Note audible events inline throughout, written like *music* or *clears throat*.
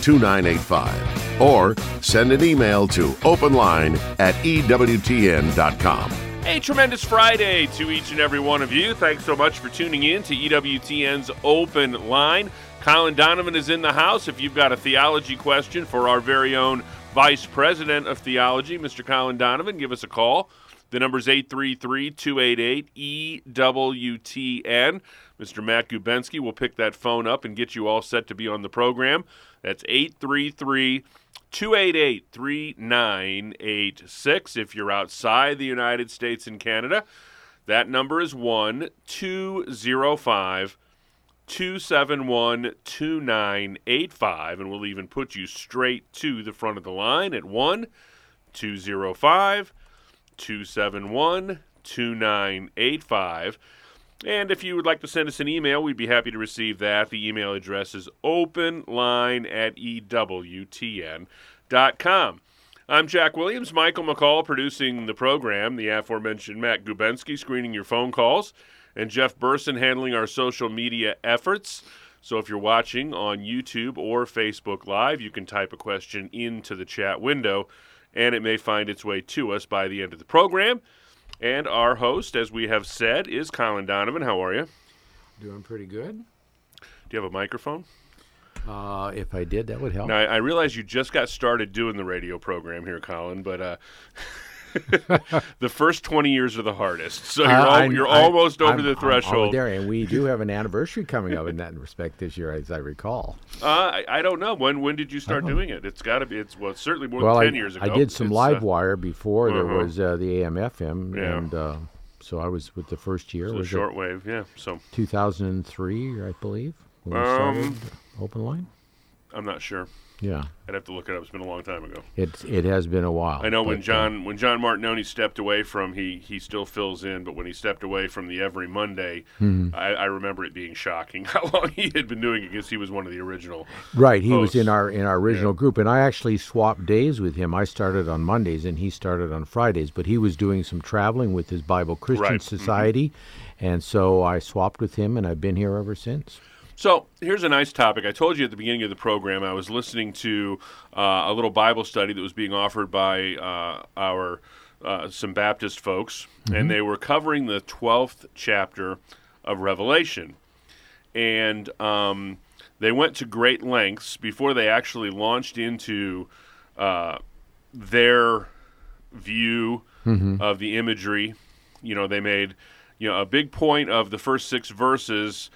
2985 or send an email to openline at EWTN.com. A tremendous Friday to each and every one of you. Thanks so much for tuning in to EWTN's Open Line. Colin Donovan is in the house. If you've got a theology question for our very own Vice President of Theology, Mr. Colin Donovan, give us a call. The number's 833 288 EWTN. Mr. Matt Gubensky will pick that phone up and get you all set to be on the program. That's 833 288 3986. If you're outside the United States and Canada, that number is 1 205 271 2985. And we'll even put you straight to the front of the line at 1 205 271 2985. And if you would like to send us an email, we'd be happy to receive that. The email address is openline at EWTN.com. I'm Jack Williams, Michael McCall producing the program, the aforementioned Matt Gubensky screening your phone calls, and Jeff Burson handling our social media efforts. So if you're watching on YouTube or Facebook Live, you can type a question into the chat window, and it may find its way to us by the end of the program. And our host, as we have said, is Colin Donovan. How are you? Doing pretty good. Do you have a microphone? Uh, if I did, that would help. Now, I, I realize you just got started doing the radio program here, Colin, but uh, *laughs* *laughs* the first 20 years are the hardest. So you're, Uh, al- I'm- you're I'm- almost over I'm- the I'm threshold. there, and we do have an anniversary coming up in that respect this year, as I recall. Uh, I, I don't know. When when did you start doing it? It's got to be, it's well, certainly more well, than I, 10 years ago. I did some It's, live uh, wire before there uh-huh. was uh, the AM/FM, Yeah. and uh, so I was with the first year. the was it shortwave, yeah. So 2003, I believe, when we Um, started Open Line. I'm not sure. Yeah, I'd have to look it up. It's been a long time ago. it it has been a while. I know when uh, John when John Martignoni stepped away from he he still fills in, but when he stepped away from the every Monday, Mm-hmm. I, I remember it being shocking *laughs* how long he had been doing it because he was one of the original. Right, he was in our in our original group, and I actually swapped days with him. I started on Mondays, and he started on Fridays. But he was doing some traveling with his Bible Christian Right, mhm. Society, and so I swapped with him, and I've been here ever since. So here's a nice topic. I told you at the beginning of the program I was listening to uh, a little Bible study that was being offered by uh, our uh, some Baptist folks, and they were covering the twelfth chapter of Revelation, and um, they went to great lengths before they actually launched into uh, their view of the imagery. You know, they made you know a big point of the first six verses.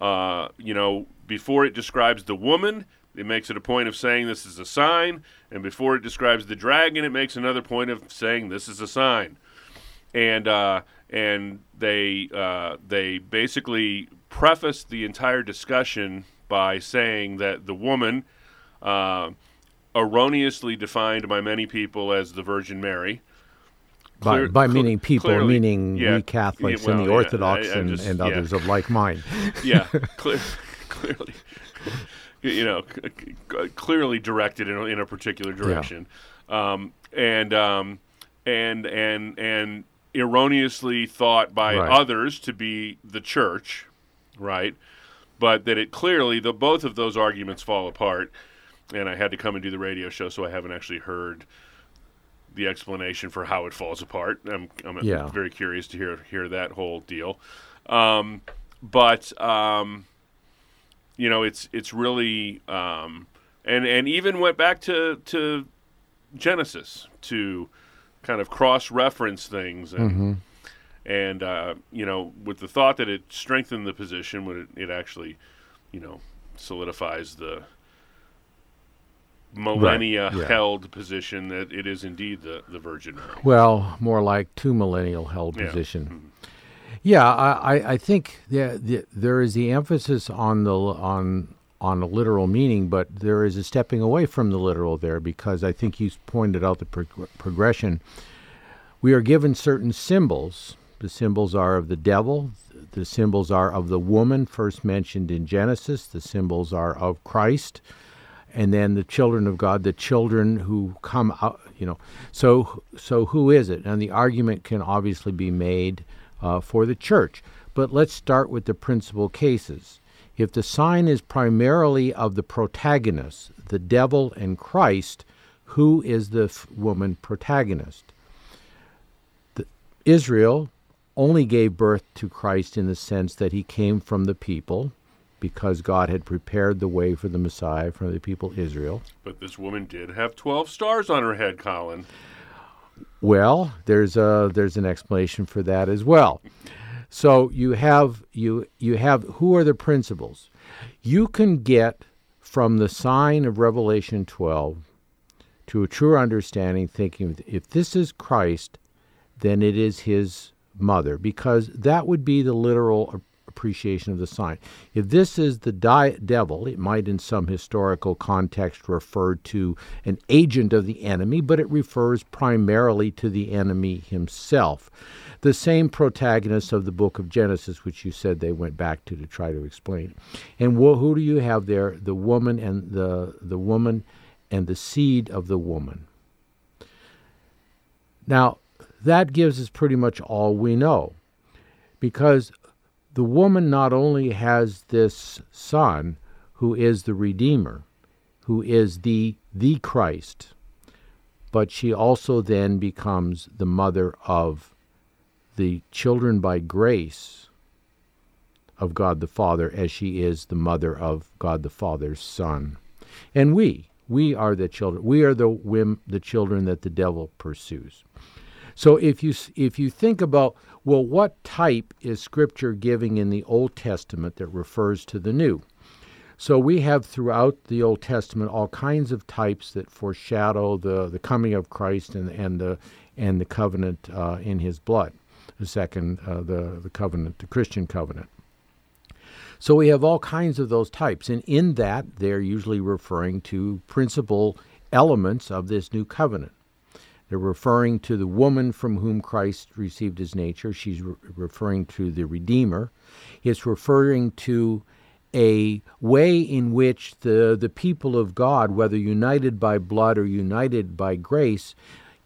Uh, you know, before it describes the woman, it makes it a point of saying this is a sign, and before it describes the dragon, it makes another point of saying this is a sign. And uh, and they uh, they basically preface the entire discussion by saying that the woman, uh, erroneously defined by many people as the Virgin Mary, Clear- by cl- meaning people, clearly- meaning yeah, we Catholics yeah, well, and the yeah, Orthodox I- I and, just- and yeah. others of like mind. yeah, *laughs* clear, *laughs* clearly, you know, clearly directed in a, in a particular direction, um, and um, and and and erroneously thought by Right. others to be the church, right? But that it clearly the both of those arguments fall apart, and I had to come and do the radio show, so I haven't actually heard the explanation for how it falls apart. I'm, I'm Yeah. very curious to hear hear that whole deal. Um, but um, you know, it's it's really um, and and even went back to to Genesis to kind of cross reference things and and uh, you know with the thought that it strengthened the position when it, it actually you know solidifies the millennia yeah. held position that it is indeed the, the Virgin Mary. Well, more like two millennial held Yeah. position. Mm-hmm. Yeah, I, I, think the, the, there is the emphasis on the on on a literal meaning, but there is a stepping away from the literal there because I think you pointed out the prog- progression. We are given certain symbols. The symbols are of the devil, the symbols are of the woman first mentioned in Genesis, the symbols are of Christ, and then the children of God, the children who come out, you know. So, so who is it? And the argument can obviously be made uh, for the church. But let's start with the principal cases. If the sign is primarily of the protagonist, the devil and Christ, who is the f- woman protagonist? The, Israel only gave birth to Christ in the sense that he came from the people because God had prepared the way for the Messiah for the people Israel. But this woman did have 12 stars on her head, Colin. Well, there's a there's an explanation for that as well. So you have you you have who are the principles? You can get from the sign of Revelation 12 to a true understanding thinking if this is Christ, then it is his mother because that would be the literal appreciation of the sign. If this is the di- devil, it might in some historical context refer to an agent of the enemy, but it refers primarily to the enemy himself. The same protagonist of the book of Genesis, which you said they went back to to try to explain. And wh- who do you have there? The woman and the the woman and the seed of the woman. Now, that gives us pretty much all we know. Because the woman not only has this son who is the Redeemer, who is the, the Christ, but she also then becomes the mother of the children by grace of God the Father, as she is the mother of God the Father's Son. And we, we are the children. We are the whim, the children that the devil pursues. So if you if you think about well, what type is Scripture giving in the Old Testament that refers to the New? So we have throughout the Old Testament all kinds of types that foreshadow the, the coming of Christ and, and the and the covenant uh, in His blood, the second uh, the the covenant, the Christian covenant. So we have all kinds of those types, and in that they're usually referring to principal elements of this new covenant. They're referring to the woman from whom Christ received his nature. She's re- referring to the Redeemer. It's referring to a way in which the, the people of God, whether united by blood or united by grace,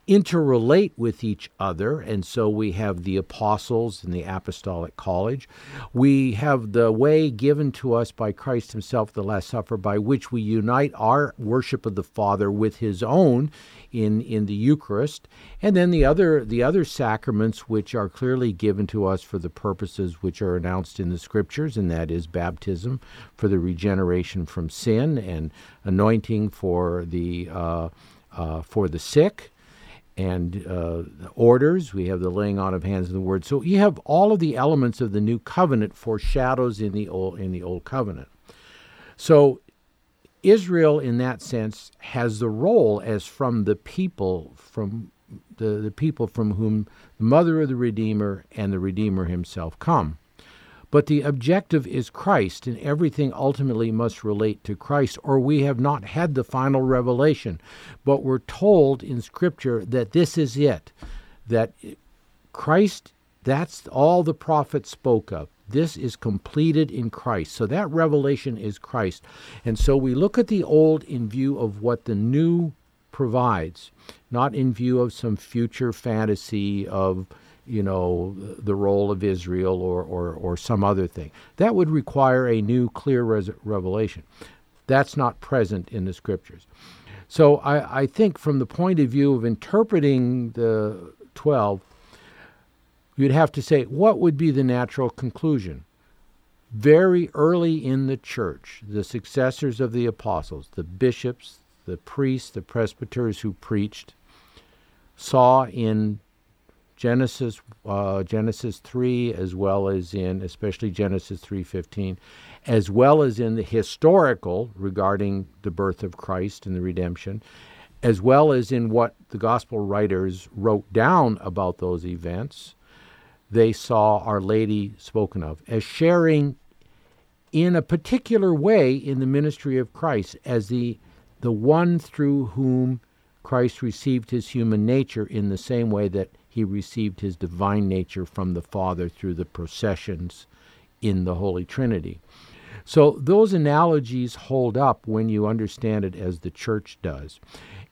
interrelate with each other. And so we have the apostles and the apostolic college. We have the way given to us by Christ Himself, the Last Supper, by which we unite our worship of the Father with His own in, in the Eucharist. And then the other the other sacraments which are clearly given to us for the purposes which are announced in the scriptures, and that is baptism for the regeneration from sin and anointing for the uh, uh, for the sick and uh, orders. We have the laying on of hands of the word. So you have all of the elements of the new covenant foreshadows in the old in the old covenant. So Israel, in that sense, has the role as from the people from the, the people from whom the mother of the Redeemer and the Redeemer himself come. But the objective is Christ, and everything ultimately must relate to Christ, or we have not had the final revelation. But we're told in Scripture that this is it, that Christ, that's all the prophets spoke of. This is completed in Christ. So that revelation is Christ. And so we look at the old in view of what the new provides, not in view of some future fantasy of you know, the role of Israel or, or, or some other thing. That would require a new, clear res- revelation. That's not present in the scriptures. So I, I think, from the point of view of interpreting the 12, you'd have to say, what would be the natural conclusion? Very early in the church, the successors of the apostles, the bishops, the priests, the presbyters who preached, saw in Genesis uh, Genesis 3 as well as in especially Genesis 3:15 as well as in the historical regarding the birth of Christ and the redemption as well as in what the gospel writers wrote down about those events they saw our lady spoken of as sharing in a particular way in the ministry of Christ as the the one through whom Christ received his human nature in the same way that he received his divine nature from the Father through the processions in the Holy Trinity. So those analogies hold up when you understand it as the church does.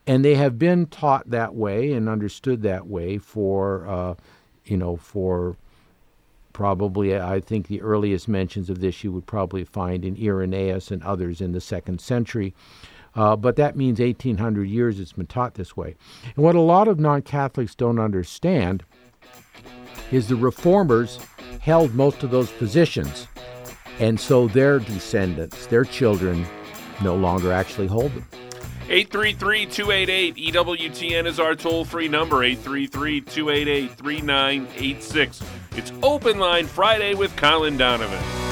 And they have been taught that way and understood that way for, uh, you know, for probably, I think the earliest mentions of this you would probably find in Irenaeus and others in the second century. Uh, but that means 1800 years it's been taught this way. And what a lot of non Catholics don't understand is the reformers held most of those positions. And so their descendants, their children, no longer actually hold them. 833 288 EWTN is our toll free number 833 288 3986. It's Open Line Friday with Colin Donovan.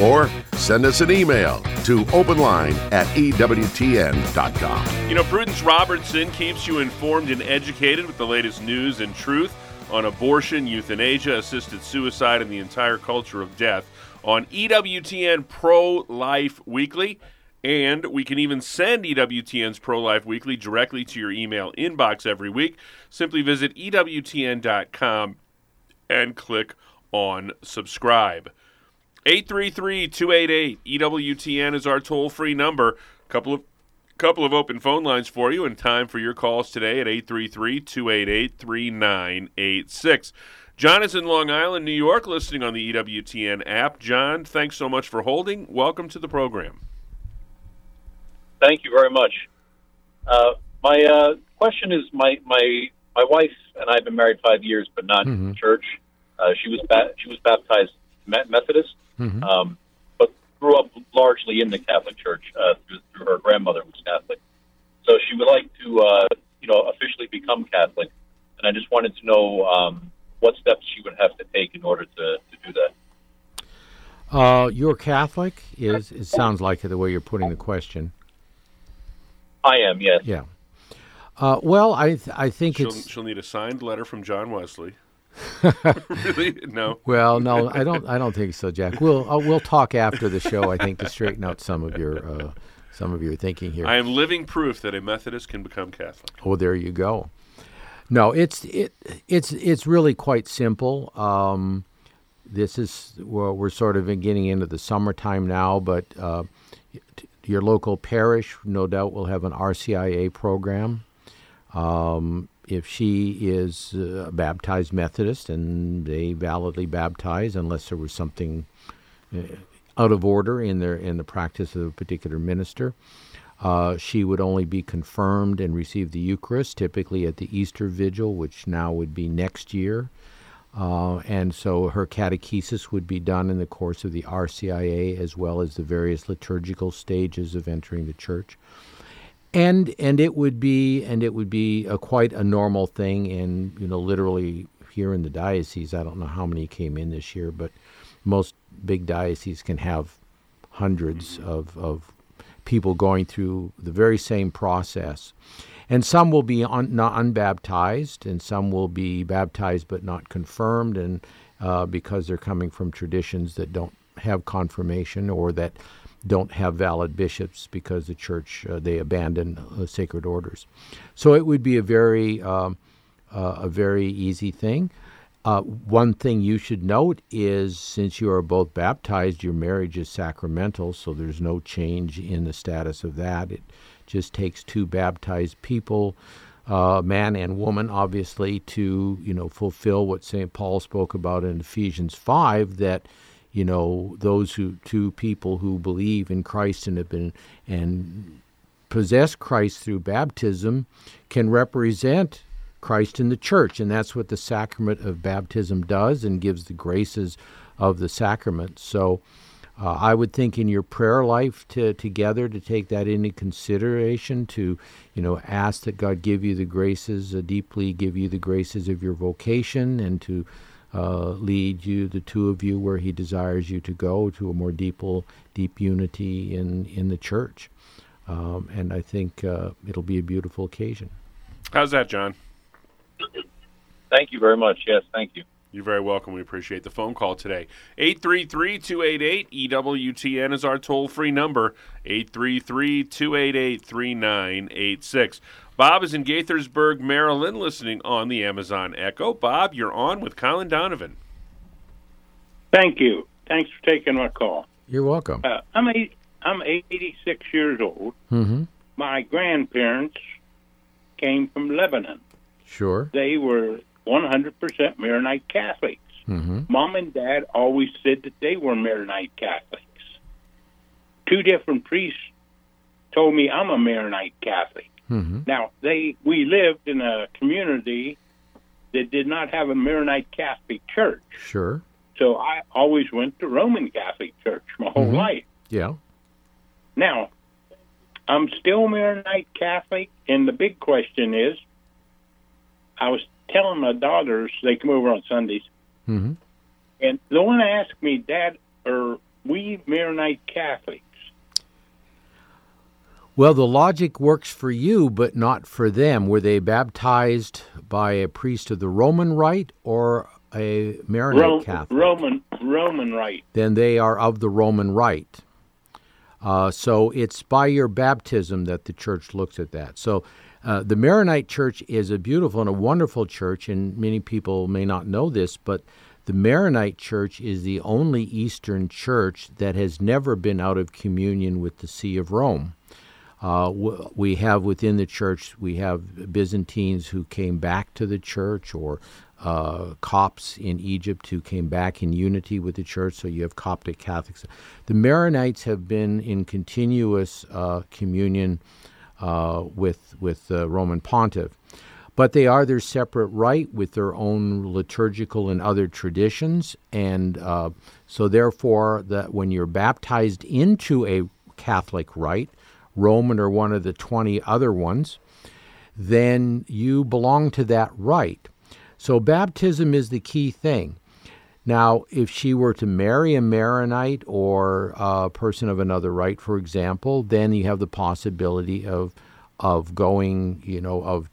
Or send us an email to openline at EWTN.com. You know, Prudence Robertson keeps you informed and educated with the latest news and truth on abortion, euthanasia, assisted suicide, and the entire culture of death on EWTN Pro Life Weekly. And we can even send EWTN's Pro Life Weekly directly to your email inbox every week. Simply visit EWTN.com and click on subscribe. 833 288 EWTN is our toll free number. A couple of couple of open phone lines for you and time for your calls today at 833-288-3986. John is in Long Island, New York, listening on the EWTN app. John, thanks so much for holding. Welcome to the program. Thank you very much. Uh, my uh, question is my, my my wife and I have been married five years, but not Mhm. in church. Uh, she was ba- she was baptized Methodist, Mhm. um, but grew up largely in the Catholic Church uh, through, through her grandmother was Catholic. So she would like to uh, you know officially become Catholic, and I just wanted to know um, what steps she would have to take in order to, to do that. Uh, you're Catholic? Is it sounds like it the way you're putting the question. I am yes. Yeah. Uh, well, I th- I think She'll, it's she'll need a signed letter from John Wesley. *laughs* really? No. well, no, I don't I don't think so, Jack. We'll uh, we'll talk after the show. I think to straighten out some of your uh, some of your thinking here. I am living proof that a Methodist can become Catholic. Oh, there you go. No, it's it it's it's really quite simple. Um, this is well, we're sort of getting into the summertime now, but uh, your local parish, no doubt, will have an RCIA program. Um, if she is uh, a baptized Methodist and they validly baptize, unless there was something uh, out of order in their in the practice of a particular minister, uh, she would only be confirmed and receive the Eucharist, typically at the Easter Vigil, which now would be next year. Uh, and so her catechesis would be done in the course of the RCIA as well as the various liturgical stages of entering the church. And and it would be and it would be a quite a normal thing and you know literally here in the diocese I don't know how many came in this year but most big dioceses can have hundreds of, of people going through the very same process. And some will be un, not unbaptized, and some will be baptized but not confirmed, and uh, because they're coming from traditions that don't have confirmation or that don't have valid bishops because the church uh, they abandon uh, sacred orders. So it would be a very um, uh, a very easy thing. Uh, one thing you should note is since you are both baptized, your marriage is sacramental, so there's no change in the status of that. It just takes two baptized people, uh, man and woman, obviously, to you know fulfill what St. Paul spoke about in Ephesians five that you know those who two people who believe in Christ and have been and possess Christ through baptism can represent Christ in the church, and that's what the sacrament of baptism does and gives the graces of the sacrament. So, Uh, I would think in your prayer life to, together to take that into consideration, to you know ask that God give you the graces, uh, deeply give you the graces of your vocation, and to uh, lead you, the two of you, where He desires you to go to a more deep, deep unity in in the church. Um, and I think uh, it'll be a beautiful occasion. How's that, John? Thank you very much. Yes, thank you. You're very welcome. We appreciate the phone call today. 833 288 EWTN is our toll free number. 833 288 3986. Bob is in Gaithersburg, Maryland, listening on the Amazon Echo. Bob, you're on with Colin Donovan. Thank you. Thanks for taking my call. You're welcome. Uh, I'm eight, I'm 86 years old. Mm-hmm. My grandparents came from Lebanon. Sure. They were 100% Maronite Catholics. Mm-hmm. Mom and Dad always said that they were Maronite Catholics. Two different priests told me I'm a Maronite Catholic. Mm-hmm. Now they we lived in a community that did not have a Maronite Catholic church, Sure. so I always went to Roman Catholic Church my whole Mhm. life. Yeah. Now, I'm still Maronite Catholic, and the big question is, I was telling my daughters they come over on Sundays, Mm-hmm. and the one asked me, "Dad, are we Maronite Catholics?" Well, the logic works for you, but not for them. Were they baptized by a priest of the Roman rite or a Maronite Ro- Catholic? Roman, Roman rite. then they are of the Roman rite. Uh, so it's by your baptism that the church looks at that. So uh, the Maronite Church is a beautiful and a wonderful church, and many people may not know this, but the Maronite Church is the only Eastern church that has never been out of communion with the See of Rome. Uh, we have within the church, we have Byzantines who came back to the church, or uh, Copts in Egypt who came back in unity with the church. So you have Coptic Catholics. The Maronites have been in continuous uh, communion uh, with with the Roman Pontiff, but they are their separate rite with their own liturgical and other traditions, and uh, so therefore that when you're baptized into a Catholic rite, Roman or one of the twenty other ones, then you belong to that rite. So baptism is the key thing. Now, if she were to marry a Maronite or a person of another rite, for example, then you have the possibility of of going, you know, of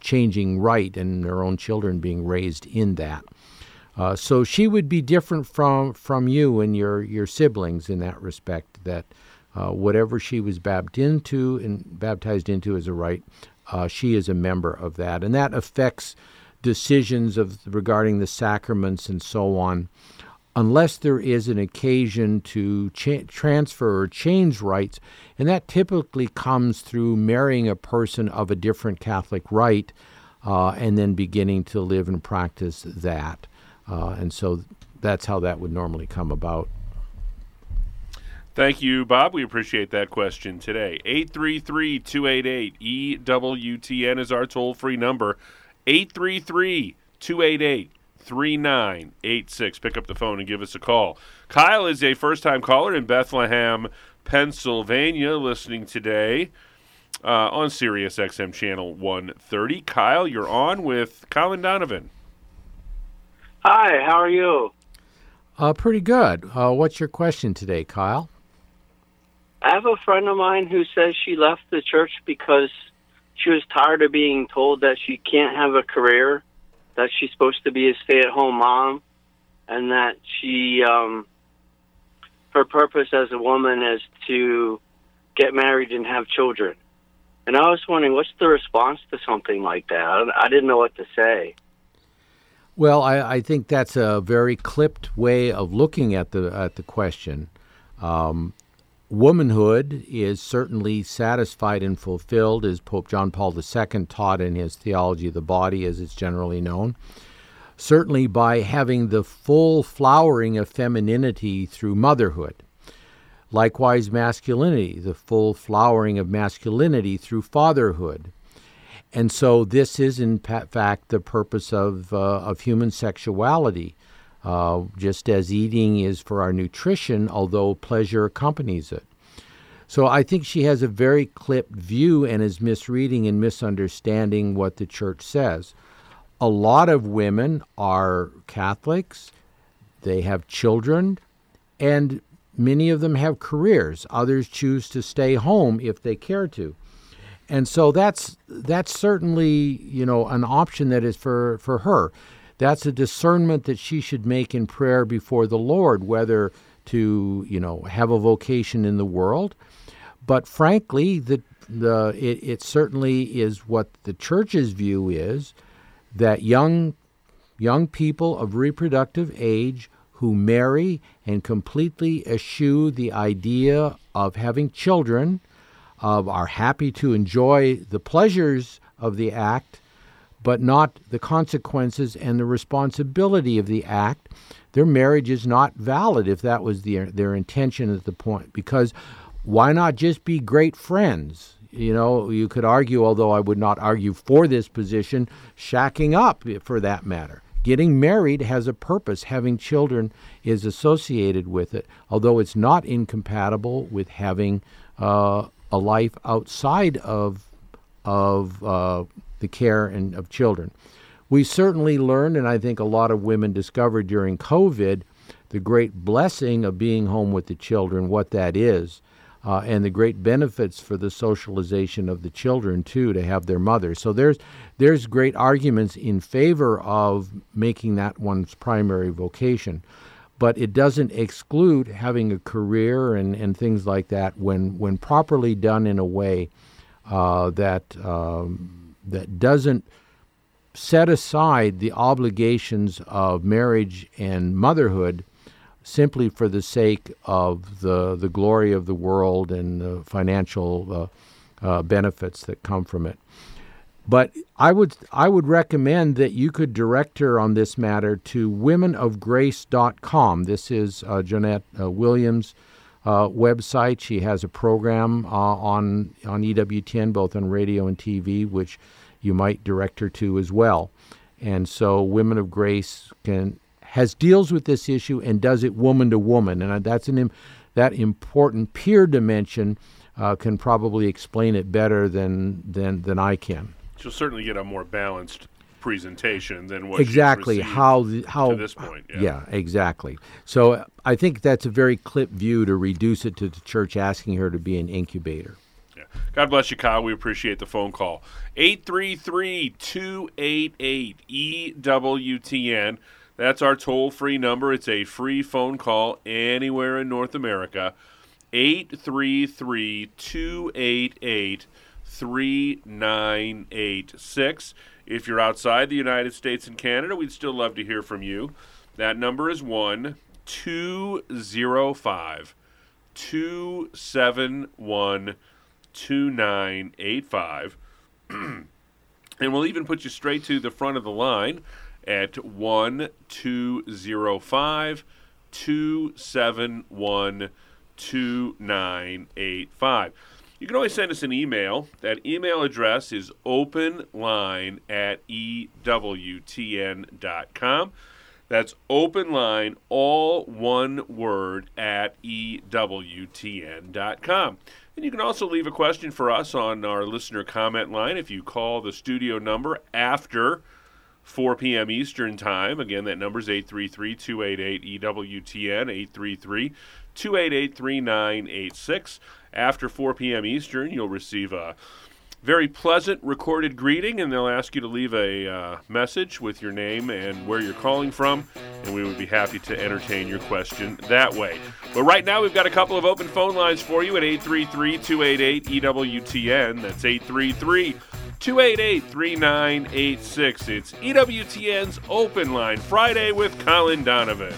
changing rite and their own children being raised in that. Uh, so she would be different from from you and your your siblings in that respect. That uh, whatever she was baptized into and baptized into as a rite, uh, she is a member of that, and that affects decisions of regarding the sacraments and so on, unless there is an occasion to cha- transfer or change rites, and that typically comes through marrying a person of a different Catholic rite, uh, and then beginning to live and practice that, uh, and so that's how that would normally come about. Thank you, Bob. We appreciate that question today. 833 288 EWTN is our toll free number. 833 288 3986. Pick up the phone and give us a call. Kyle is a first time caller in Bethlehem, Pennsylvania, listening today uh, on Sirius XM Channel 130. Kyle, you're on with Colin Donovan. Hi, how are you? Uh, pretty good. Uh, what's your question today, Kyle? I have a friend of mine who says she left the church because she was tired of being told that she can't have a career, that she's supposed to be a stay-at-home mom, and that she um her purpose as a woman is to get married and have children. And I was wondering, what's the response to something like that? I, didn't know what to say. Well, I, I think that's a very clipped way of looking at the at the question. Um, womanhood is certainly satisfied and fulfilled, as Pope John Paul II taught in his Theology of the Body, as it's generally known. Certainly by having the full flowering of femininity through motherhood. Likewise, masculinity, the full flowering of masculinity through fatherhood. And so, this is in fact the purpose of, uh, of human sexuality uh, just as eating is for our nutrition, although pleasure accompanies it. So I think she has a very clipped view and is misreading and misunderstanding what the church says. A lot of women are Catholics, they have children, and many of them have careers. Others choose to stay home if they care to. And so that's that's certainly, you know, an option that is for, for her. That's a discernment that she should make in prayer before the Lord, whether to, you know, have a vocation in the world. But frankly, the the it, it certainly is what the church's view is that young young people of reproductive age who marry and completely eschew the idea of having children, of are happy to enjoy the pleasures of the act, but not the consequences and the responsibility of the act. Their marriage is not valid if that was the, their intention at the point. Because why not just be great friends? You know, you could argue, although I would not argue for this position, shacking up for that matter. Getting married has a purpose. Having children is associated with it, although it's not incompatible with having uh, a life outside of of uh, the care and of children. We certainly learned, and I think a lot of women discovered during COVID, the great blessing of being home with the children, what that is uh, and the great benefits for the socialization of the children too to have their mother. So there's there's great arguments in favor of making that one's primary vocation, but it doesn't exclude having a career and, and things like that when when properly done in a way uh, that um, that doesn't set aside the obligations of marriage and motherhood simply for the sake of the, the glory of the world and the financial uh, uh, benefits that come from it. But I would I would recommend that you could direct her on this matter to womenofgrace.com. This is uh, Johnnette uh, Williams' uh, website. She has a program uh, on on EWTN, both on radio and TV, which you might direct her to as well. And so, Women of Grace can has deals with this issue and does it woman to woman, and that's an that important peer dimension uh, can probably explain it better than than than I can. She'll certainly get a more balanced presentation than what exactly how the, how to this point. Yeah. yeah. exactly. So I think that's a very clipped view to reduce it to the church asking her to be an incubator. Yeah. God bless you, Kyle. We appreciate the phone call. 833 288 EWTN. That's our toll free number. It's a free phone call anywhere in North America. 833 288 3986. If you're outside the United States and Canada, we'd still love to hear from you. That number is 1 205 271 2985. *clears throat* And we'll even put you straight to the front of the line at 1205 271 2985. You can always send us an email. That email address is openline at ewtn.com. That's openline, all one word, at ewtn.com. And you can also leave a question for us on our listener comment line if you call the studio number after 4 p.m. Eastern Time. Again, that number is 833 288 EWTN, 833 288 3986. After 4 p.m. Eastern, you'll receive a very pleasant recorded greeting, and they'll ask you to leave a uh, message with your name and where you're calling from, and we would be happy to entertain your question that way. But right now, we've got a couple of open phone lines for you at 833 288 EWTN. That's 833 288 3986. It's EWTN's Open Line Friday with Colin Donovan.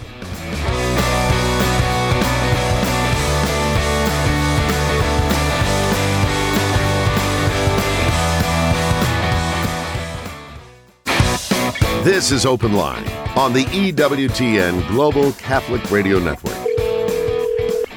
This is Open Line on the EWTN Global Catholic Radio Network.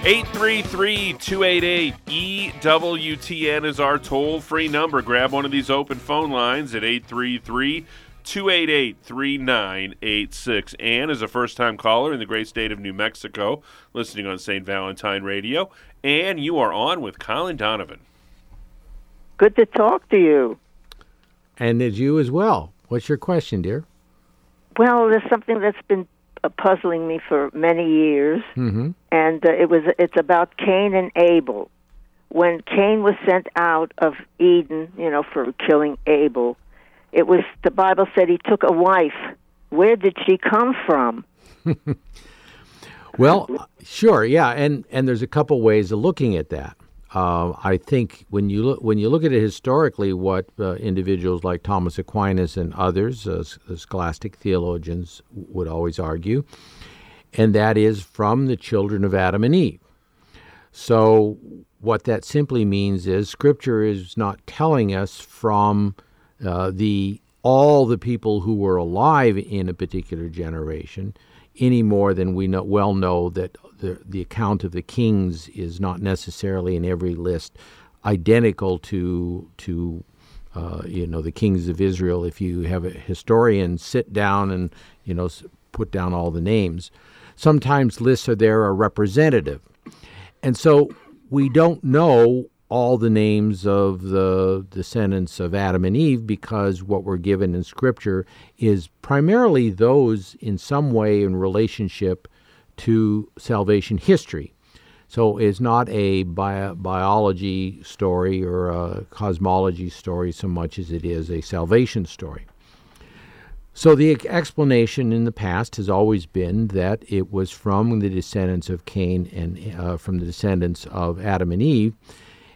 833 288 EWTN is our toll free number. Grab one of these open phone lines at 833 288 3986. Ann is a first time caller in the great state of New Mexico, listening on St. Valentine Radio. Ann, you are on with Colin Donovan. Good to talk to you. And it's you as well. What's your question, dear? Well, there's something that's been uh, puzzling me for many years, Mm-hmm. and uh, it was it's about Cain and Abel. When Cain was sent out of Eden, you know, for killing Abel, it was the Bible said he took a wife. Where did she come from? *laughs* Well, sure, yeah, and and there's a couple ways of looking at that. Uh, I think when you look when you look at it historically, what uh, individuals like Thomas Aquinas and others, uh, scholastic theologians, would always argue, and that is from the children of Adam and Eve. So, what that simply means is Scripture is not telling us from uh, the all the people who were alive in a particular generation any more than we know, well know that the, the account of the kings is not necessarily in every list identical to to uh, you know the kings of Israel. If you have a historian sit down and you know put down all the names, sometimes lists are there are representative, and so we don't know all the names of the descendants of Adam and Eve because what we're given in Scripture is primarily those in some way in relationship to salvation history. So it's not a bio- biology story or a cosmology story so much as it is a salvation story. So the explanation in the past has always been that it was from the descendants of Cain and uh, from the descendants of Adam and Eve,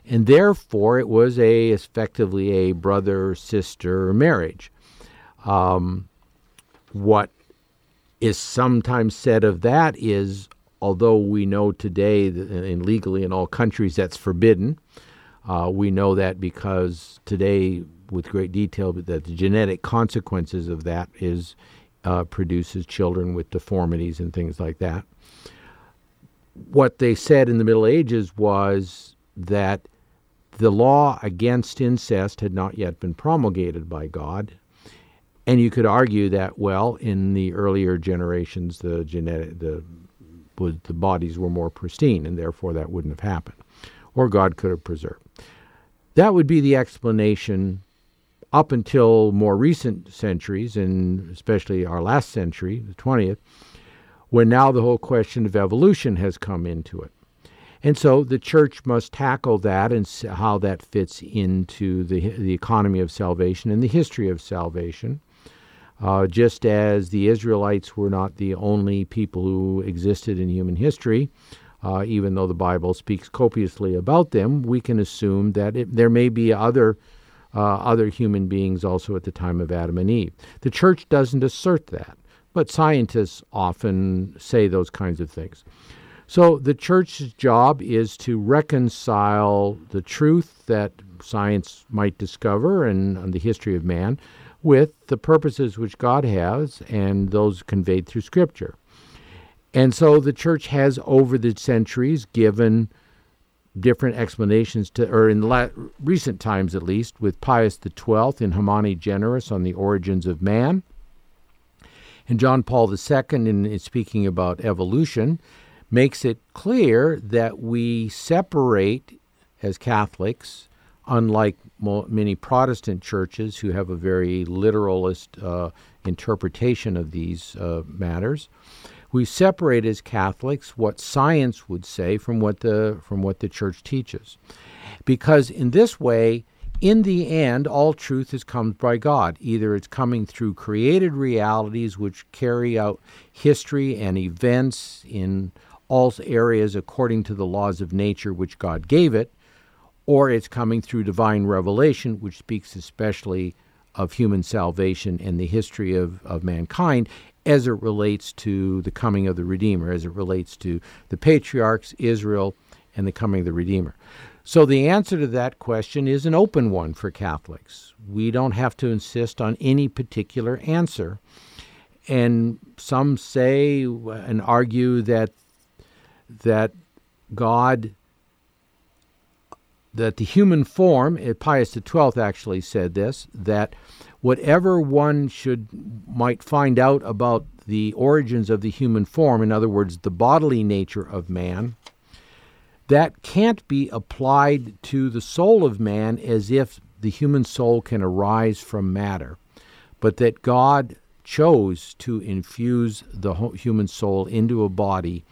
and therefore it was a effectively a brother sister marriage. Um, what is sometimes said of that is, although we know today and legally in all countries that's forbidden, uh, we know that because today, with great detail, that the genetic consequences of that is uh, produces children with deformities and things like that. What they said in the Middle Ages was that the law against incest had not yet been promulgated by God, and you could argue that well, in the earlier generations, the genetic the the bodies were more pristine, and therefore that wouldn't have happened, or God could have preserved. That would be the explanation up until more recent centuries, and especially our last century, the 20th, when now the whole question of evolution has come into it. And so the church must tackle that and how that fits into the, the economy of salvation and the history of salvation. Uh, just as the Israelites were not the only people who existed in human history, uh, even though the Bible speaks copiously about them, we can assume that it, there may be other uh, other human beings also at the time of Adam and Eve. The church doesn't assert that, but scientists often say those kinds of things. So the church's job is to reconcile the truth that science might discover and, and the history of man with the purposes which God has and those conveyed through Scripture. And so the church has, over the centuries, given different explanations to, or in la- recent times at least, with Pius XII in Humani Generis on the origins of man, and John Paul II in, in speaking about evolution makes it clear that we separate as Catholics, unlike mo- many Protestant churches who have a very literalist uh, interpretation of these uh, matters. We separate as Catholics what science would say from what the from what the church teaches, because in this way, in the end, all truth is comes by God. Either it's coming through created realities which carry out history and events in all areas according to the laws of nature which God gave it, or it's coming through divine revelation, which speaks especially of human salvation and the history of, of mankind as it relates to the coming of the Redeemer, as it relates to the patriarchs, Israel, and the coming of the Redeemer. So the answer to that question is an open one for Catholics. We don't have to insist on any particular answer. And some say and argue that that God that the human form, uh, Pius XII actually said this, that whatever one should might find out about the origins of the human form, in other words, the bodily nature of man, that can't be applied to the soul of man as if the human soul can arise from matter, but that God chose to infuse the human soul into a body,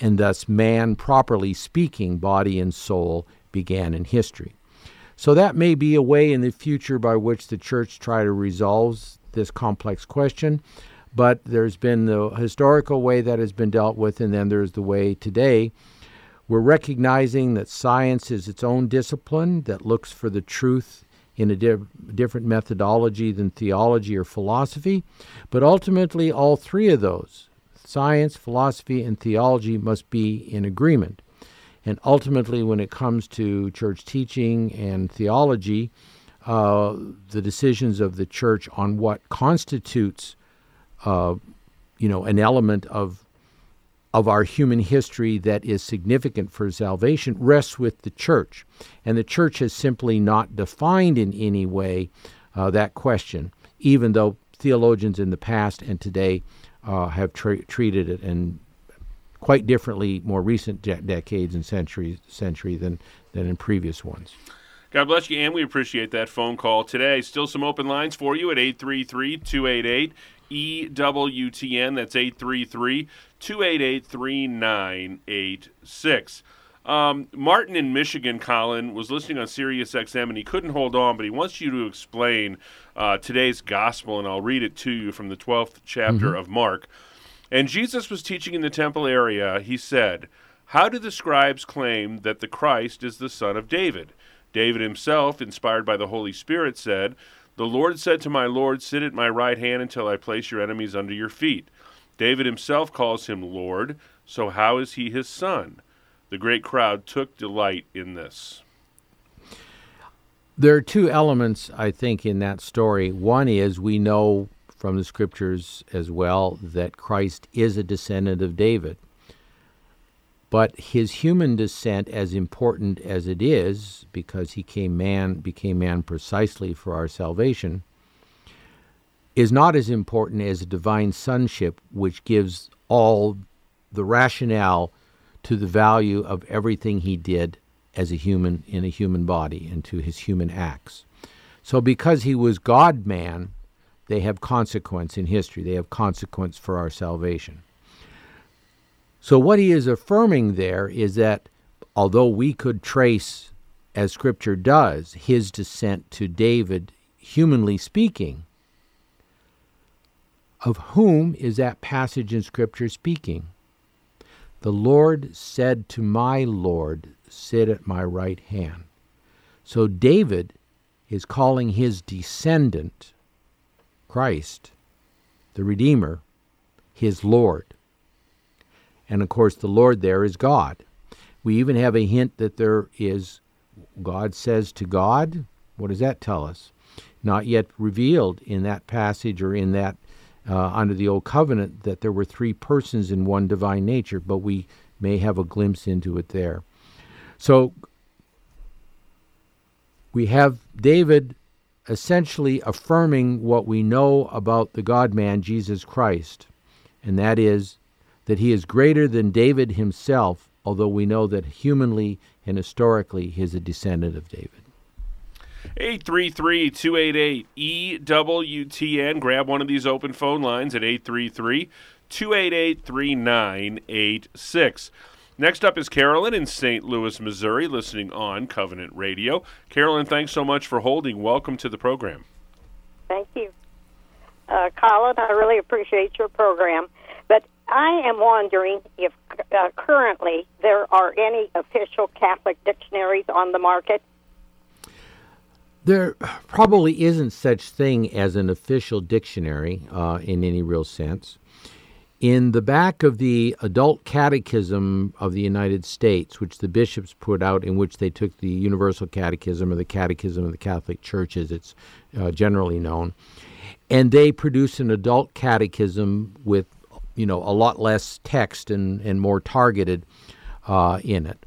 and thus man, properly speaking, body and soul, began in history. So that may be a way in the future by which the church try to resolve this complex question. But there's been the historical way that has been dealt with, and then there's the way today. We're recognizing that science is its own discipline that looks for the truth in a di- different methodology than theology or philosophy. But ultimately, all three of those science, philosophy, and theology must be in agreement. And ultimately, when it comes to church teaching and theology, uh, the decisions of the church on what constitutes, uh, you know, an element of of our human history that is significant for salvation rests with the church, and the church has simply not defined in any way uh, that question, even though theologians in the past and today uh, have tra- treated it and quite differently more recent de- decades and centuries century than than in previous ones. God bless you, and we appreciate that phone call today. Still some open lines for you at 833 288 EWTN. That's 833 288 3986. Um, Martin in Michigan, Colin, was listening on Sirius XM and he couldn't hold on, but he wants you to explain uh, today's gospel, and I'll read it to you from the 12th chapter mm-hmm. of Mark. And Jesus was teaching in the temple area. He said, How do the scribes claim that the Christ is the son of David? David himself, inspired by the Holy Spirit, said, The Lord said to my Lord, Sit at my right hand until I place your enemies under your feet. David himself calls him Lord, so how is he his son? The great crowd took delight in this. There are two elements, I think, in that story. One is we know from the scriptures as well that Christ is a descendant of David. But his human descent, as important as it is, because he came man, became man precisely for our salvation, is not as important as divine sonship, which gives all the rationale to the value of everything he did as a human in a human body and to his human acts. So, because he was God man, they have consequence in history. They have consequence for our salvation. So, what he is affirming there is that although we could trace, as Scripture does, his descent to David, humanly speaking, of whom is that passage in Scripture speaking? The Lord said to my Lord, Sit at my right hand. So David is calling his descendant Christ, the Redeemer, his Lord. And of course, the Lord there is God. We even have a hint that there is, God says to God. What does that tell us? Not yet revealed in that passage or in that uh, under the Old Covenant that there were three persons in one divine nature, but we may have a glimpse into it there. So we have David essentially affirming what we know about the God man, Jesus Christ, and that is that he is greater than David himself, although we know that humanly and historically he is a descendant of David. 833 288 EWTN. Grab one of these open phone lines at 833 288 3986. Next up is Carolyn in St. Louis, Missouri, listening on Covenant Radio. Carolyn, thanks so much for holding. Welcome to the program. Thank you. Uh, Colin, I really appreciate your program. But I am wondering if uh, currently there are any official Catholic dictionaries on the market. There probably isn't such thing as an official dictionary uh, in any real sense. In the back of the Adult Catechism of the United States, which the bishops put out, in which they took the Universal Catechism or the Catechism of the Catholic Church, as it's uh, generally known, and they produced an adult catechism with, you know, a lot less text and, and more targeted uh, in it.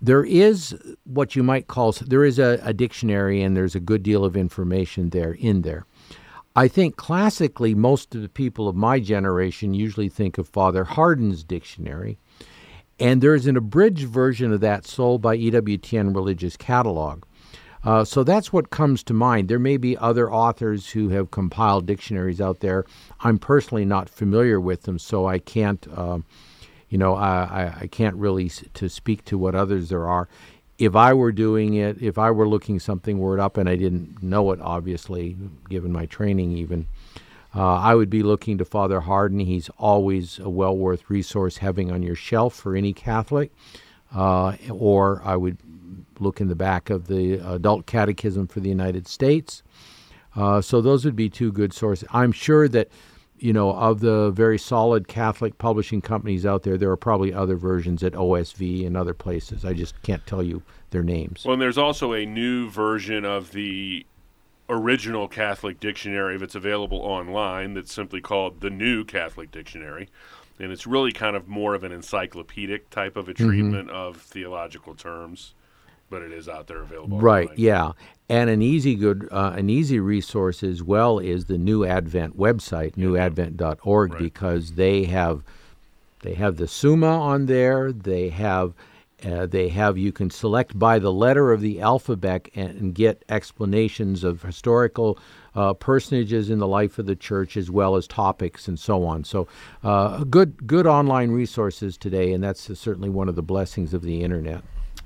There is what you might call there is a, a dictionary, and there's a good deal of information there in there. I think classically, most of the people of my generation usually think of Father Hardon's dictionary, and there's an abridged version of that sold by EWTN Religious Catalog. Uh, so that's what comes to mind. There may be other authors who have compiled dictionaries out there. I'm personally not familiar with them, so I can't, uh, you know, I, I can't really to speak to what others there are. If I were doing it, if I were looking something word up and I didn't know it, obviously, given my training even, uh, I would be looking to Father Hardon. He's always a well worth resource having on your shelf for any Catholic. Uh, or I would look in the back of the Adult Catechism for the United States. Uh, so those would be two good sources. I'm sure that, you know, of the very solid Catholic publishing companies out there, there are probably other versions at OSV and other places. I just can't tell you their names. Well, and there's also a new version of the original Catholic Dictionary that's available online that's simply called the New Catholic Dictionary. And it's really kind of more of an encyclopedic type of a Mm-hmm. treatment of theological terms, but it is out there available. Right. online. Yeah. And an easy good, uh, an easy resource as well is the New Advent website, newadvent.org, Right. because they have, they have the Summa on there. They have, uh, they have you can select by the letter of the alphabet and, and get explanations of historical uh, personages in the life of the church as well as topics and so on. So, uh, good good online resources today, and that's certainly one of the blessings of the internet.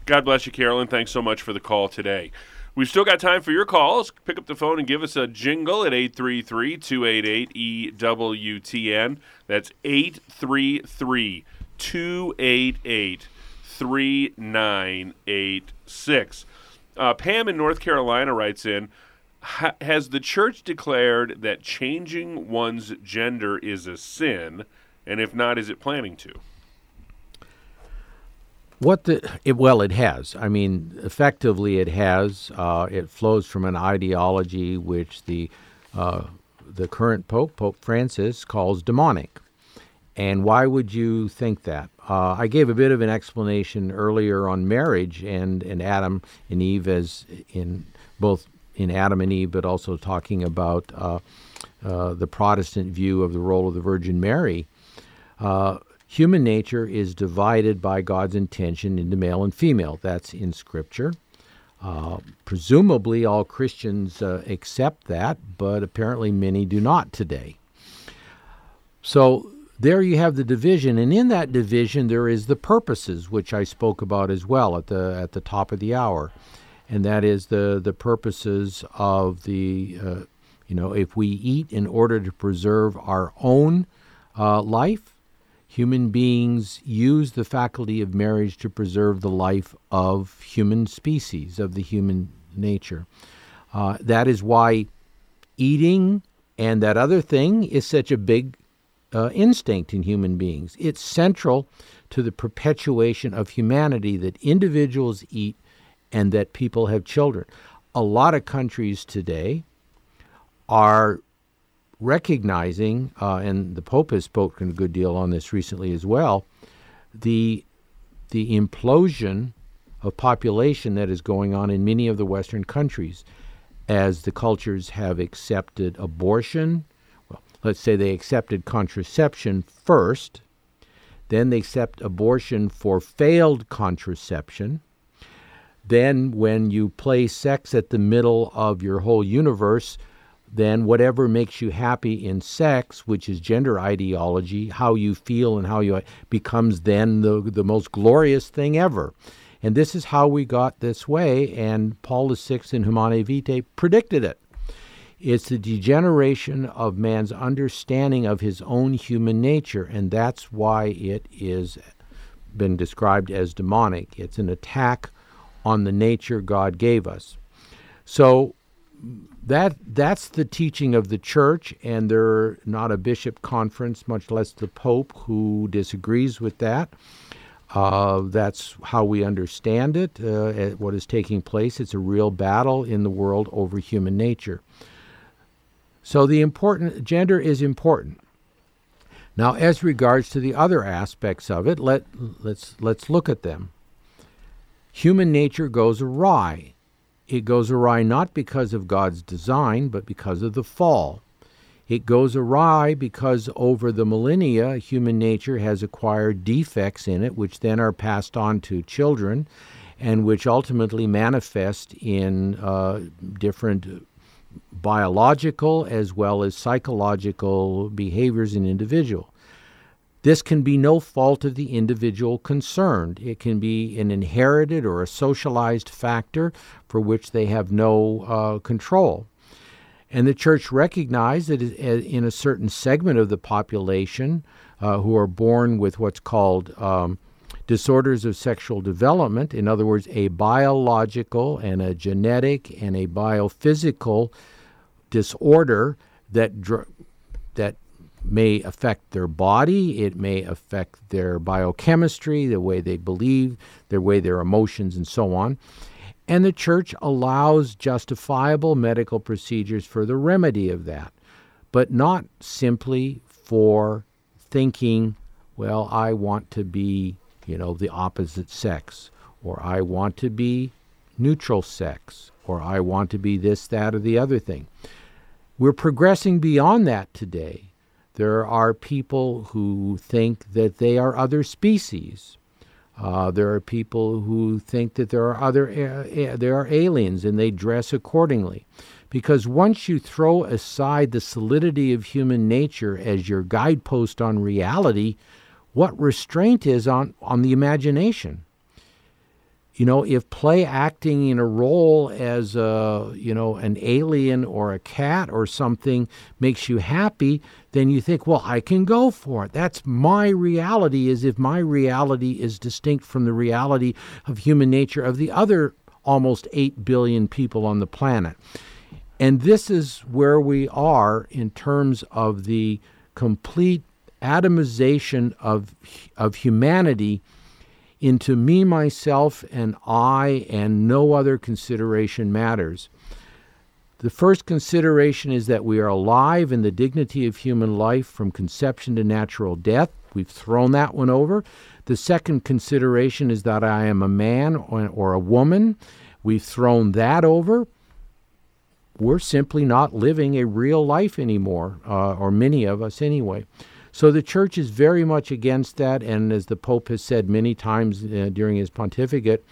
God bless you, Carolyn. Thanks so much for the call today. We've still got time for your calls. Pick up the phone and give us a jingle at 833 288 EWTN. That's 833 288 3986. Uh, Pam in North Carolina writes in Has the church declared that changing one's gender is a sin? And if not, is it planning to? What the it, well, it has. I mean, effectively, it has. Uh, it flows from an ideology which the uh, the current pope, Pope Francis, calls demonic. And why would you think that? Uh, I gave a bit of an explanation earlier on marriage and, and Adam and Eve as in both in Adam and Eve, but also talking about uh, uh, the Protestant view of the role of the Virgin Mary. Uh, human nature is divided by God's intention into male and female. That's in Scripture. Uh, presumably, all Christians uh, accept that, but apparently many do not today. So there you have the division, and in that division there is the purposes, which I spoke about as well at the at the top of the hour, and that is the the purposes of the uh, you know if we eat in order to preserve our own uh, life, human beings use the faculty of marriage to preserve the life of human species of the human nature. Uh, that is why eating and that other thing is such a big uh, instinct in human beings. It's central to the perpetuation of humanity that individuals eat and that people have children. A lot of countries today are recognizing, uh, and the Pope has spoken a good deal on this recently as well, the the implosion of population that is going on in many of the Western countries as the cultures have accepted abortion. Well, let's say they accepted contraception first, then they accept abortion for failed contraception. Then, when you place sex at the middle of your whole universe, then whatever makes you happy in sex, which is gender ideology, how you feel and how you becomes then the, the most glorious thing ever. And this is how we got this way, and Paul VI in Humanae Vitae predicted it. It's the degeneration of man's understanding of his own human nature, and that's why it is been described as demonic. It's an attack on the nature God gave us. So that that's the teaching of the church, and they're not a bishop conference, much less the pope, who disagrees with that. Uh, that's how we understand it. Uh, what is taking place? It's a real battle in the world over human nature. So the important gender is important. Now, as regards to the other aspects of it, let let's let's look at them. Human nature goes awry. It goes awry not because of God's design, but because of the fall. It goes awry because over the millennia, human nature has acquired defects in it, which then are passed on to children and which ultimately manifest in uh, different biological as well as psychological behaviors in individual. This can be no fault of the individual concerned. It can be an inherited or a socialized factor for which they have no uh, control. And the church recognized that in a certain segment of the population uh, who are born with what's called um, disorders of sexual development, in other words, a biological and a genetic and a biophysical disorder that dr- that may affect their body, it may affect their biochemistry, the way they believe, their way their emotions, and so on. And the church allows justifiable medical procedures for the remedy of that, but not simply for thinking, well, I want to be, you know, the opposite sex, or I want to be neutral sex, or I want to be this, that, or the other thing. We're progressing beyond that today there are people who think that they are other species. Uh, there are people who think that there are other there are aliens and they dress accordingly. Because once you throw aside the solidity of human nature as your guidepost on reality, what restraint is on, on the imagination? you know, if play acting in a role as a, you know, an alien or a cat or something makes you happy, then you think, well, I can go for it. That's my reality, as if my reality is distinct from the reality of human nature of the other almost 8 billion people on the planet. And this is where we are in terms of the complete atomization of, of humanity into me, myself, and I, and no other consideration matters. The first consideration is that we are alive in the dignity of human life from conception to natural death. We've thrown that one over. The second consideration is that I am a man or, a woman. We've thrown that over. We're simply not living a real life anymore, uh, or many of us anyway. So the church is very much against that, and as the Pope has said many times uh, during his pontificate,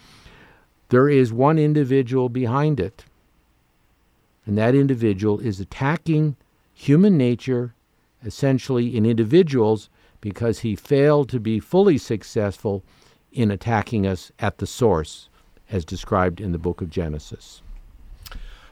there is one individual behind it. And that individual is attacking human nature, essentially in individuals, because he failed to be fully successful in attacking us at the source, as described in the book of Genesis.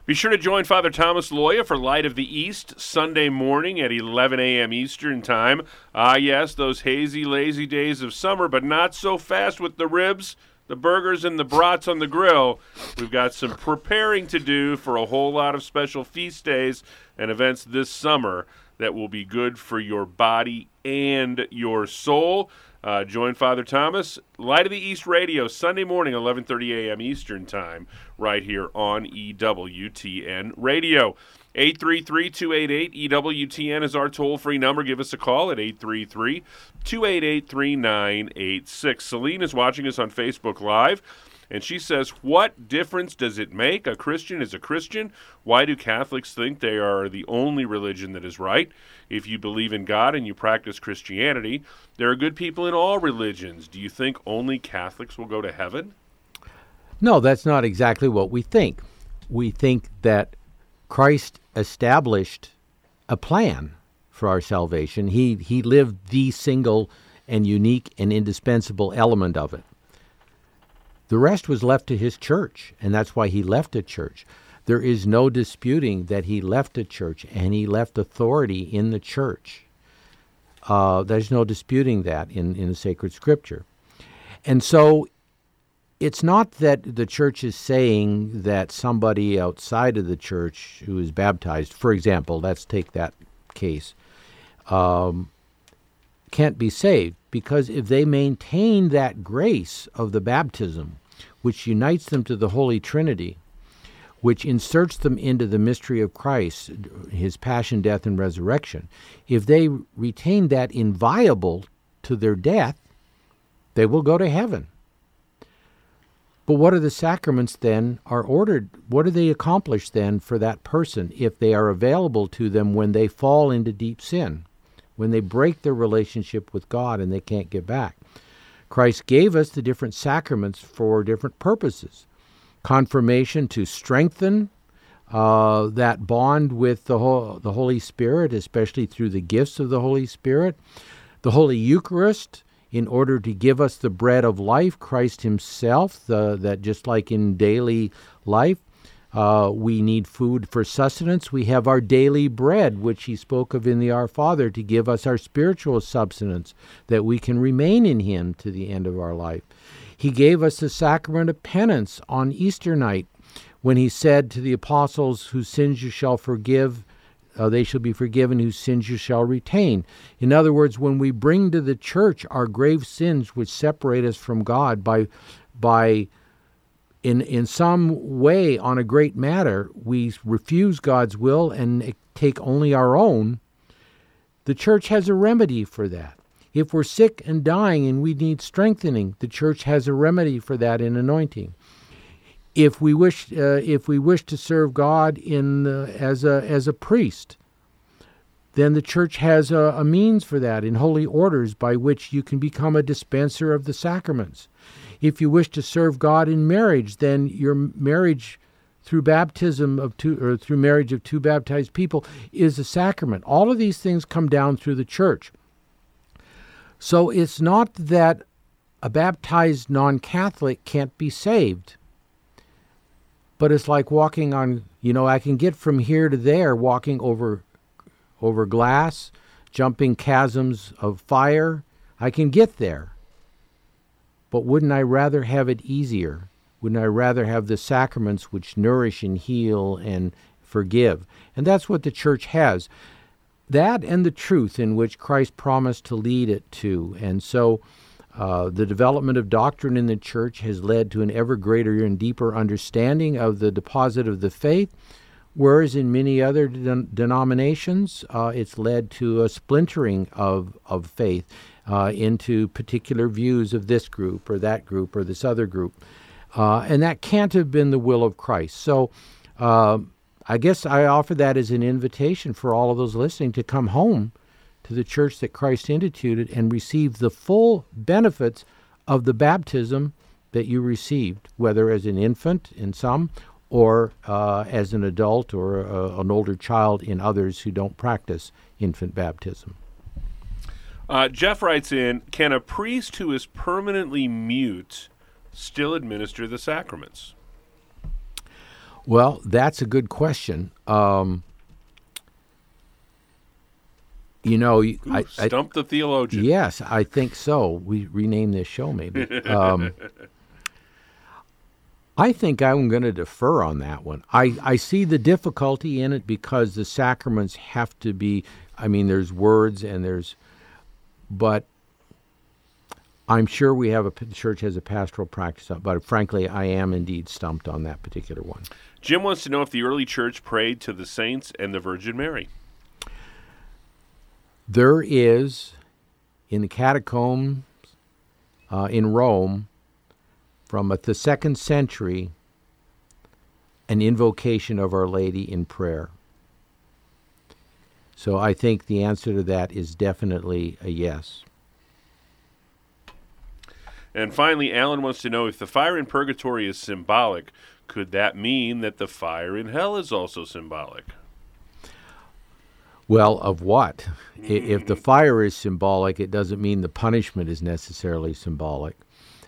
Be sure to join Father Thomas Loya for Light of the East Sunday morning at 11 a.m. Eastern Time. Ah, yes, those hazy, lazy days of summer, but not so fast with the ribs, the burgers, and the brats on the grill. We've got some preparing to do for a whole lot of special feast days and events this summer that will be good for your body and your soul. Uh, join Father Thomas, Light of the East Radio, Sunday morning, 11:30 a.m. Eastern Time, right here on EWTN Radio. 833-288-EWTN is our toll-free number. Give us a call at 833-288-3986. Celine is watching us on Facebook Live. And she says, What difference does it make? A Christian is a Christian. Why do Catholics think they are the only religion that is right? If you believe in God and you practice Christianity, there are good people in all religions. Do you think only Catholics will go to heaven? No, that's not exactly what we think. We think that Christ established a plan for our salvation. He, he lived the single and unique and indispensable element of it. The rest was left to his church, and that's why he left a church. There is no disputing that he left a church and he left authority in the church. Uh, there's no disputing that in, in the sacred scripture. And so it's not that the church is saying that somebody outside of the church who is baptized, for example, let's take that case, um, can't be saved because if they maintain that grace of the baptism, which unites them to the Holy Trinity, which inserts them into the mystery of Christ, his passion, death, and resurrection, if they retain that inviolable to their death, they will go to heaven. But what are the sacraments then are ordered? What do they accomplish then for that person if they are available to them when they fall into deep sin, when they break their relationship with God and they can't get back? Christ gave us the different sacraments for different purposes. Confirmation to strengthen uh, that bond with the, Ho- the Holy Spirit, especially through the gifts of the Holy Spirit. The Holy Eucharist, in order to give us the bread of life, Christ Himself, the, that just like in daily life, uh, we need food for sustenance. We have our daily bread, which he spoke of in the Our Father, to give us our spiritual substance, that we can remain in him to the end of our life. He gave us the sacrament of penance on Easter night when he said to the apostles, Whose sins you shall forgive, uh, they shall be forgiven, whose sins you shall retain. In other words, when we bring to the church our grave sins which separate us from God by, by in, in some way on a great matter, we refuse God's will and take only our own, the church has a remedy for that. If we're sick and dying and we need strengthening, the church has a remedy for that in anointing. If we wish, uh, if we wish to serve God in as a as a priest, then the church has a, a means for that in holy orders by which you can become a dispenser of the sacraments. If you wish to serve God in marriage, then your marriage through baptism of two or through marriage of two baptized people is a sacrament. All of these things come down through the church. So it's not that a baptized non-Catholic can't be saved. But it's like walking on, you know, I can get from here to there walking over over glass, jumping chasms of fire. I can get there. But wouldn't I rather have it easier? Wouldn't I rather have the sacraments which nourish and heal and forgive? And that's what the church has. That and the truth in which Christ promised to lead it to. And so uh, the development of doctrine in the church has led to an ever greater and deeper understanding of the deposit of the faith, whereas in many other de- denominations, uh, it's led to a splintering of, of faith uh, into particular views of this group or that group or this other group. Uh, and that can't have been the will of Christ. So uh, I guess I offer that as an invitation for all of those listening to come home to the church that Christ instituted and receive the full benefits of the baptism that you received, whether as an infant in some or uh, as an adult or uh, an older child in others who don't practice infant baptism. Uh, Jeff writes in Can a priest who is permanently mute still administer the sacraments? Well, that's a good question. Um, you know, Ooh, I, stump I, the theologian. Yes, I think so. We rename this show maybe. Um, *laughs* I think I'm going to defer on that one. I, I see the difficulty in it because the sacraments have to be. I mean, there's words and there's but I'm sure we have a the church has a pastoral practice, but frankly, I am indeed stumped on that particular one. Jim wants to know if the early church prayed to the saints and the Virgin Mary. There is in the catacombs uh, in Rome from the second century an invocation of Our Lady in prayer. So I think the answer to that is definitely a yes. And finally, Alan wants to know if the fire in purgatory is symbolic, could that mean that the fire in hell is also symbolic? Well, of what? if the fire is symbolic, it doesn't mean the punishment is necessarily symbolic.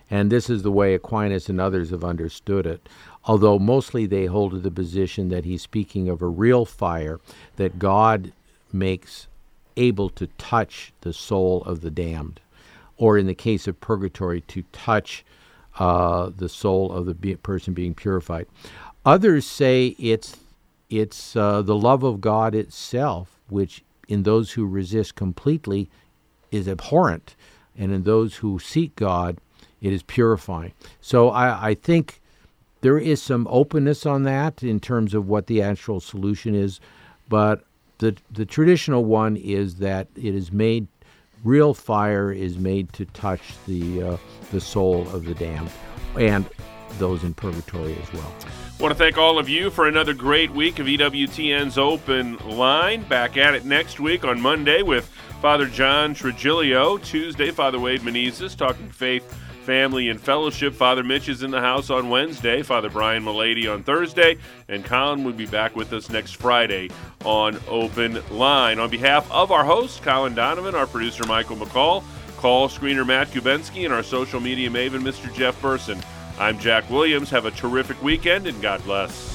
And this is the way Aquinas and others have understood it. Although mostly they hold to the position that he's speaking of a real fire, that God makes able to touch the soul of the damned, or in the case of purgatory, to touch uh, the soul of the be- person being purified. Others say it's it's uh, the love of God itself, which in those who resist completely is abhorrent, and in those who seek God, it is purifying. So I, I think there is some openness on that in terms of what the actual solution is, but the the traditional one is that it is made real fire is made to touch the uh, the soul of the damned, and those in purgatory as well. Want to thank all of you for another great week of EWTN's Open Line. Back at it next week on Monday with Father John Trigilio. Tuesday, Father Wade Menezes talking faith, family, and fellowship. Father Mitch is in the house on Wednesday. Father Brian Mullady on Thursday. And Colin will be back with us next Friday on Open Line. On behalf of our host, Colin Donovan, our producer, Michael McCall, call screener Matt Kubensky, and our social media maven, Mr. Jeff Burson. I'm Jack Williams. Have a terrific weekend and God bless.